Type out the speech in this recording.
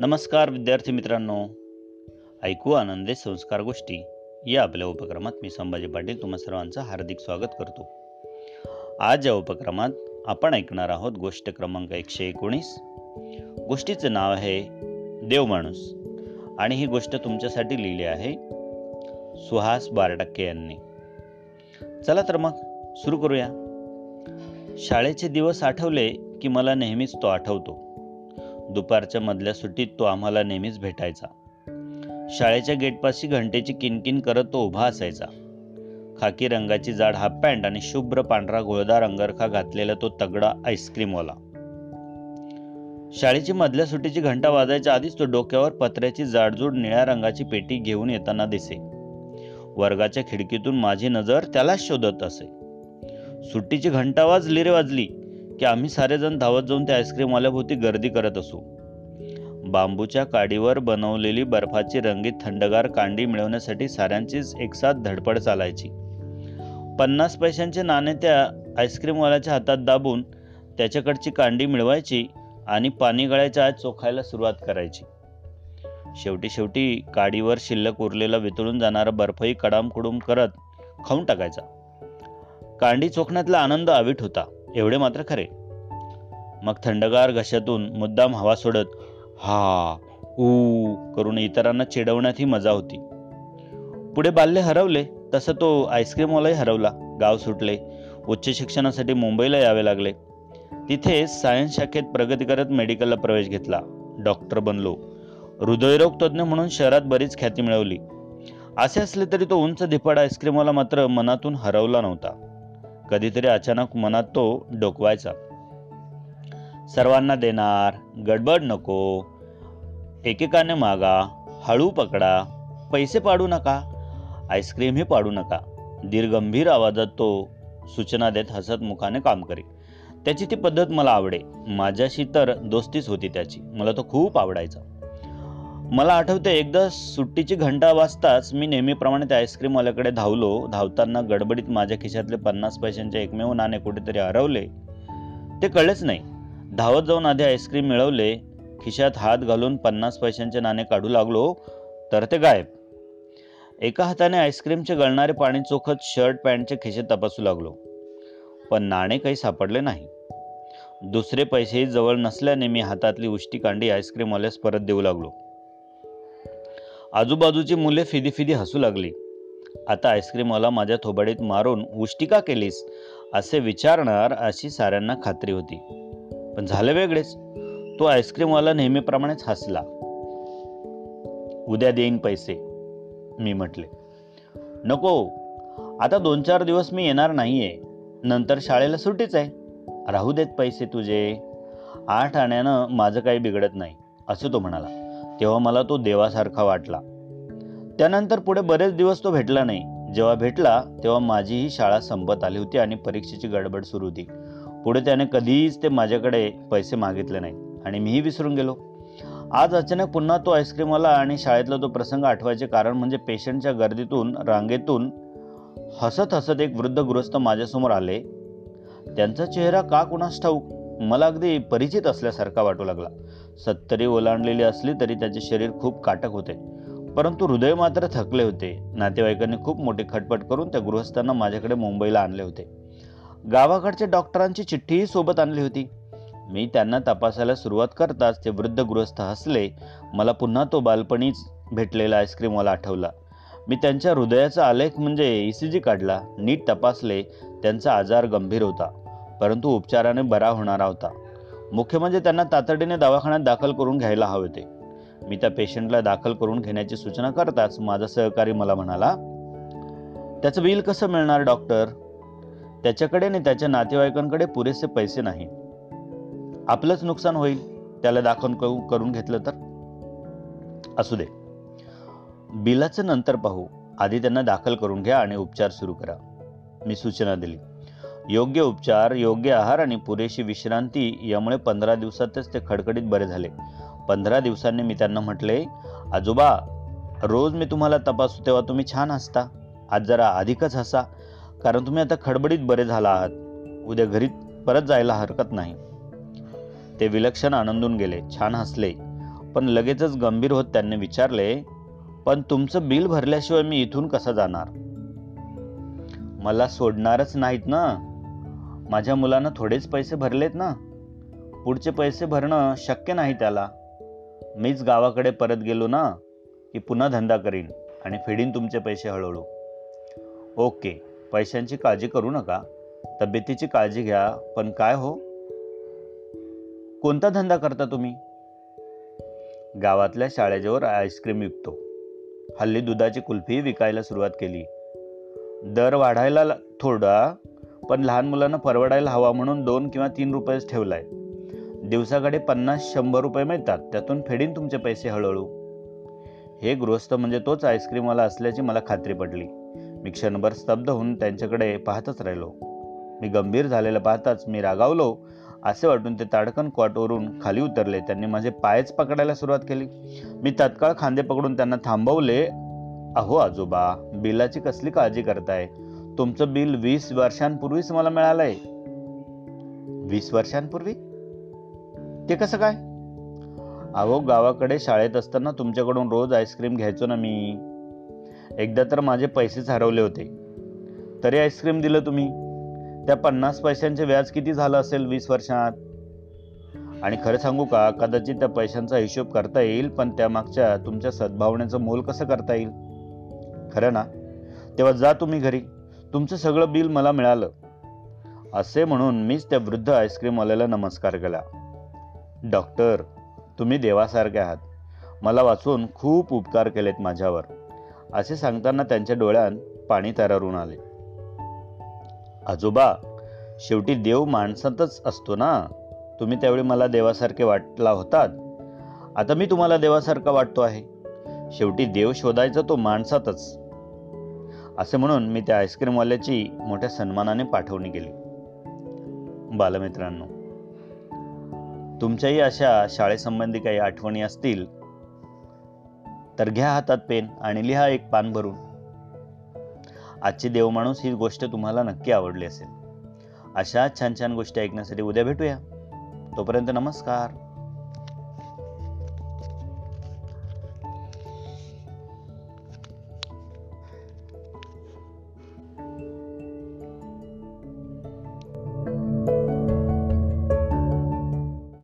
नमस्कार विद्यार्थी मित्रांनो. ऐकू आनंदे संस्कार गोष्टी या आपल्या उपक्रमात मी संभाजी पाटील तुम्हा सर्वांचं हार्दिक स्वागत करतो. आज या उपक्रमात आपण ऐकणार आहोत गोष्ट क्रमांक एकशे एकोणीस. गोष्टीचं नाव आहे देव माणूस. आणि ही गोष्ट तुमच्यासाठी लिहिली आहे सुहास बारटक्के यांनी. चला तर मग सुरू करूया. शाळेचे दिवस आठवले की मला नेहमीच तो आठवतो. दुपारच्या मधल्या सुट्टीत तो आम्हाला नेहमीच भेटायचा. शाळेच्या गेटपाशी घंटेची किनकिन करत तो उभा असायचा. खाकी रंगाची जाड हाफ पॅन्ट आणि शुभ्र पांढरा गोळदार अंगरखा घातलेला तो तगडा आईस्क्रीमवाला. शाळेची मधल्या सुट्टीची घंटा वाजायच्या आधीच तो डोक्यावर पत्र्याची जाडजूड निळ्या रंगाची पेटी घेऊन येताना दिसे. वर्गाच्या खिडकीतून माझी नजर त्यालाच शोधत असे. सुट्टीची घंटा वाजली रे वाजली. की आम्ही सारेजण धावत जाऊन त्या आईस्क्रीमवाल्याभोवती गर्दी करत असू. बांबूच्या काडीवर बनवलेली बर्फाची रंगीत थंडगार कांडी मिळवण्यासाठी साऱ्यांचीच एकसाथ धडपड चालायची. पन्नास पैशांचे नाणे त्या आईस्क्रीमवाल्याच्या हातात दाबून त्याच्याकडची कांडी मिळवायची आणि पाणी गळायच्या आत चोखायला सुरुवात करायची. शेवटी शेवटी काडीवर शिल्लक उरलेला वितळून जाणारा बर्फही कडामकुडूम करत खाऊन टाकायचा. कांडी चोखण्यातला आनंद अवीट होता. एवढे मात्र खरे. मग थंडगार घशातून मुद्दाम हवा सोडत हा ऊ करून इतरांना चिडवण्यात ही मजा होती. पुढे बाल्य हरवले तसं तो आईस्क्रीमवालाही हरवला. गाव सुटले उच्च शिक्षणासाठी मुंबईला यावे लागले. तिथे सायन्स शाखेत प्रगती करत मेडिकलला प्रवेश घेतला. डॉक्टर बनलो. हृदयरोग तज्ज्ञ म्हणून शहरात बरीच ख्याती मिळवली. असे असले तरी तो उंच धिपाड आईस्क्रीमवाला मात्र मनातून हरवला नव्हता. कधीतरी अचानक मनात तो डोकवायचा. सर्वांना देणार गडबड नको एकेकाने मागा हळू पकडा पैसे पाडू नका आईस्क्रीमही पाडू नका. दीर्गंभीर आवाजात तो सूचना देत हसत मुखाने काम करी त्याची ती पद्धत मला आवडे. माझ्याशी तर दोस्तीच होती त्याची. मला तो खूप आवडायचा. मला आठवते एकदा सुट्टीची घंटा वाजताच मी नेहमीप्रमाणे त्या आईस्क्रीमवाल्याकडे धावलो. धावताना गडबडीत माझ्या खिशातले पन्नास पैशांचे एकमेव नाणे कुठेतरी हरवले. ते कळलेच नाही. धावत जाऊन आधी आईस्क्रीम मिळवले. खिशात हात घालून पन्नास पैशांचे नाणे काढू लागलो. तर ते गायब. एका हाताने आईस्क्रीमचे गळणारे पाणी चोखत शर्ट पॅन्टचे खिशे तपासू लागलो. पण नाणे काही सापडले नाही. दुसरे पैसेही जवळ नसल्याने मी हातातली उष्टी कांडी आईस्क्रीमवाल्यास परत देऊ लागलो. आजूबाजूची मुले फिदी फिदी हसू लागली. आता आईस्क्रीमवाला माझ्या थोबाडीत मारून उष्टी का केलीस? असे विचारणार अशी साऱ्यांना खात्री होती. पण झालं वेगळेच. तो आईस्क्रीमवाला नेहमीप्रमाणेच हसला. उद्या देईन पैसे मी म्हटले. नको. आता दोन चार दिवस मी येणार नाहीये. नंतर शाळेला सुट्टीच आहे. राहू देत पैसे तुझे. आठ आण्यानं माझं काही बिघडत नाही असं तो म्हणाला. तेव्हा मला तो देवासारखा वाटला. त्यानंतर पुढे बरेच दिवस तो भेटला नाही. जेव्हा भेटला तेव्हा माझीही शाळा संपत आली होती आणि परीक्षेची गडबड सुरू होती. पुढे त्याने कधीच ते माझ्याकडे पैसे मागितले नाही आणि मीही विसरून गेलो. आज अचानक पुन्हा तो आईस्क्रीमवाला आणि शाळेतला तो प्रसंग आठवायचे कारण म्हणजे पेशंटच्या गर्दीतून रांगेतून हसत हसत एक वृद्ध गृहस्थ माझ्यासमोर आले. त्यांचा चेहरा का कुणास ठाऊक? मला अगदी परिचित असल्यासारखा वाटू लागला. सत्तरी ओलांडलेली असली तरी त्याचे शरीर खूप काटक होते. परंतु हृदय मात्र थकले होते. नातेवाईकांनी खूप मोठी खटपट करून त्या गृहस्थांना माझ्याकडे मुंबईला आणले होते. गावाकडच्या डॉक्टरांची चिठ्ठीही सोबत आणली होती. मी त्यांना तपासायला सुरुवात करताच ते वृद्ध गृहस्थ हसले. मला पुन्हा तो बालपणीच भेटलेला आईस्क्रीमवाला आठवला. मी त्यांच्या हृदयाचा आलेख म्हणजे ई सी जी काढला नीट तपासले त्यांचा आजार गंभीर होता. परंतु उपचाराने बरा होणारा होता. मुख्य म्हणजे त्यांना तातडीने दवाखान्यात दाखल करून घ्यायला हवे होते. मी त्या पेशंटला दाखल करून घेण्याची सूचना करताच माझा सहकारी मला म्हणाला त्याचं बिल कसं मिळणार डॉक्टर? त्याच्याकडे आणि त्याच्या नातेवाईकांकडे पुरेसे पैसे नाही. आपलंच नुकसान होईल त्याला दाखल करून घेतलं तर? असू दे. बिलाचं नंतर पाहू. आधी त्यांना दाखल करून घ्या आणि उपचार सुरू करा. मी सूचना दिली. योग्य उपचार योग्य आहार आणि पुरेशी विश्रांती यामुळे पंधरा दिवसातच ते खडखडीत बरे झाले. पंधरा दिवसांनी मी त्यांना म्हटले आजोबा रोज मी तुम्हाला तपासू तेव्हा तुम्ही छान हसता. आज जरा अधिकच हसा कारण तुम्ही आता खडबडीत बरे झाला आहात. उद्या घरी परत जायला हरकत नाही. ते विलक्षण आनंदून गेले छान हसले. पण लगेचच गंभीर होत त्यांनी विचारले पण तुमचं बिल भरल्याशिवाय मी इथून कसं जाणार? मला सोडणारच नाहीत ना. माझ्या मुलानं थोडेच पैसे भरलेत ना. पुढचे पैसे भरणं शक्य नाही त्याला. मीच गावाकडे परत गेलो ना की पुन्हा धंदा करीन आणि फेडीन तुमचे पैसे हळूहळू. ओके पैशांची काळजी करू नका. तब्येतीची काळजी घ्या पण काय हो? कोणता धंदा करता तुम्ही? गावातल्या शाळेजवळ आईस्क्रीम विकतो. हल्ली दुधाची कुल्फी विकायला सुरुवात केली. दर वाढायला ला- थोडा पण लहान मुलांना परवडायला हवा म्हणून दोन किंवा तीन रुपयेच ठेवलाय. दिवसाकडे पन्नास शंभर रुपये मिळतात. त्यातून फेडीन तुमचे पैसे हळूहळू. हे गृहस्थ म्हणजे तोच आईस्क्रीमवाला असल्याची मला खात्री पडली. मी क्षणभर स्तब्ध होऊन त्यांच्याकडे पाहतच राहिलो. मी गंभीर झालेलं पाहताच मी रागावलो. असे वाटून ते ताडकन कॉटवरून खाली उतरले. त्यांनी माझे पायच पकडायला सुरुवात केली. मी तत्काळ खांदे पकडून त्यांना थांबवले. अहो आजोबा बिलाची कसली काळजी करताय? तुमचं बिल वीस वर्षांपूर्वीच मला मिळालं आहे वीस वर्षांपूर्वी? ते कसं काय? अहो गावाकडे शाळेत असताना तुमच्याकडून रोज आईस्क्रीम घ्यायचो ना मी. एकदा तर माझे पैसेच हरवले होते. तरी आईस्क्रीम दिलं तुम्ही. त्या पन्नास पैशांचे व्याज किती झालं असेल वीस वर्षात? आणि खरं सांगू का कदाचित त्या पैशांचा हिशोब करता येईल पण त्यामागच्या तुमच्या सद्भावनेचं मोल कसं करता येईल? खरं ना? तेव्हा जा तुम्ही घरी. तुमचं सगळं बिल मला मिळालं. असे म्हणून मीच त्या वृद्ध आईस्क्रीमवाल्याला नमस्कार केला. डॉक्टर तुम्ही देवासारखे आहात. मला वाचून खूप उपकार केलेत माझ्यावर. असे सांगताना त्यांच्या डोळ्यात पाणी तरारून आले. आजोबा शेवटी देव माणसातच असतो ना? तुम्ही त्यावेळी मला देवासारखे वाटला होतात. आता मी तुम्हाला देवासारखा वाटतो आहे. शेवटी देव शोधायचा तो माणसातच. असे म्हणून मी त्या आईस्क्रीमवाल्याची मोठ्या सन्मानाने पाठवणी केली. बालमित्रांनो तुमच्याही अशा शाळेसंबंधी काही आठवणी असतील तर घ्या हातात पेन आणि लिहा एक पान भरून. आजची देवमाणूस ही गोष्ट तुम्हाला नक्की आवडली असेल. अशा छान छान गोष्टी ऐकण्यासाठी उद्या भेटूया. तोपर्यंत नमस्कार.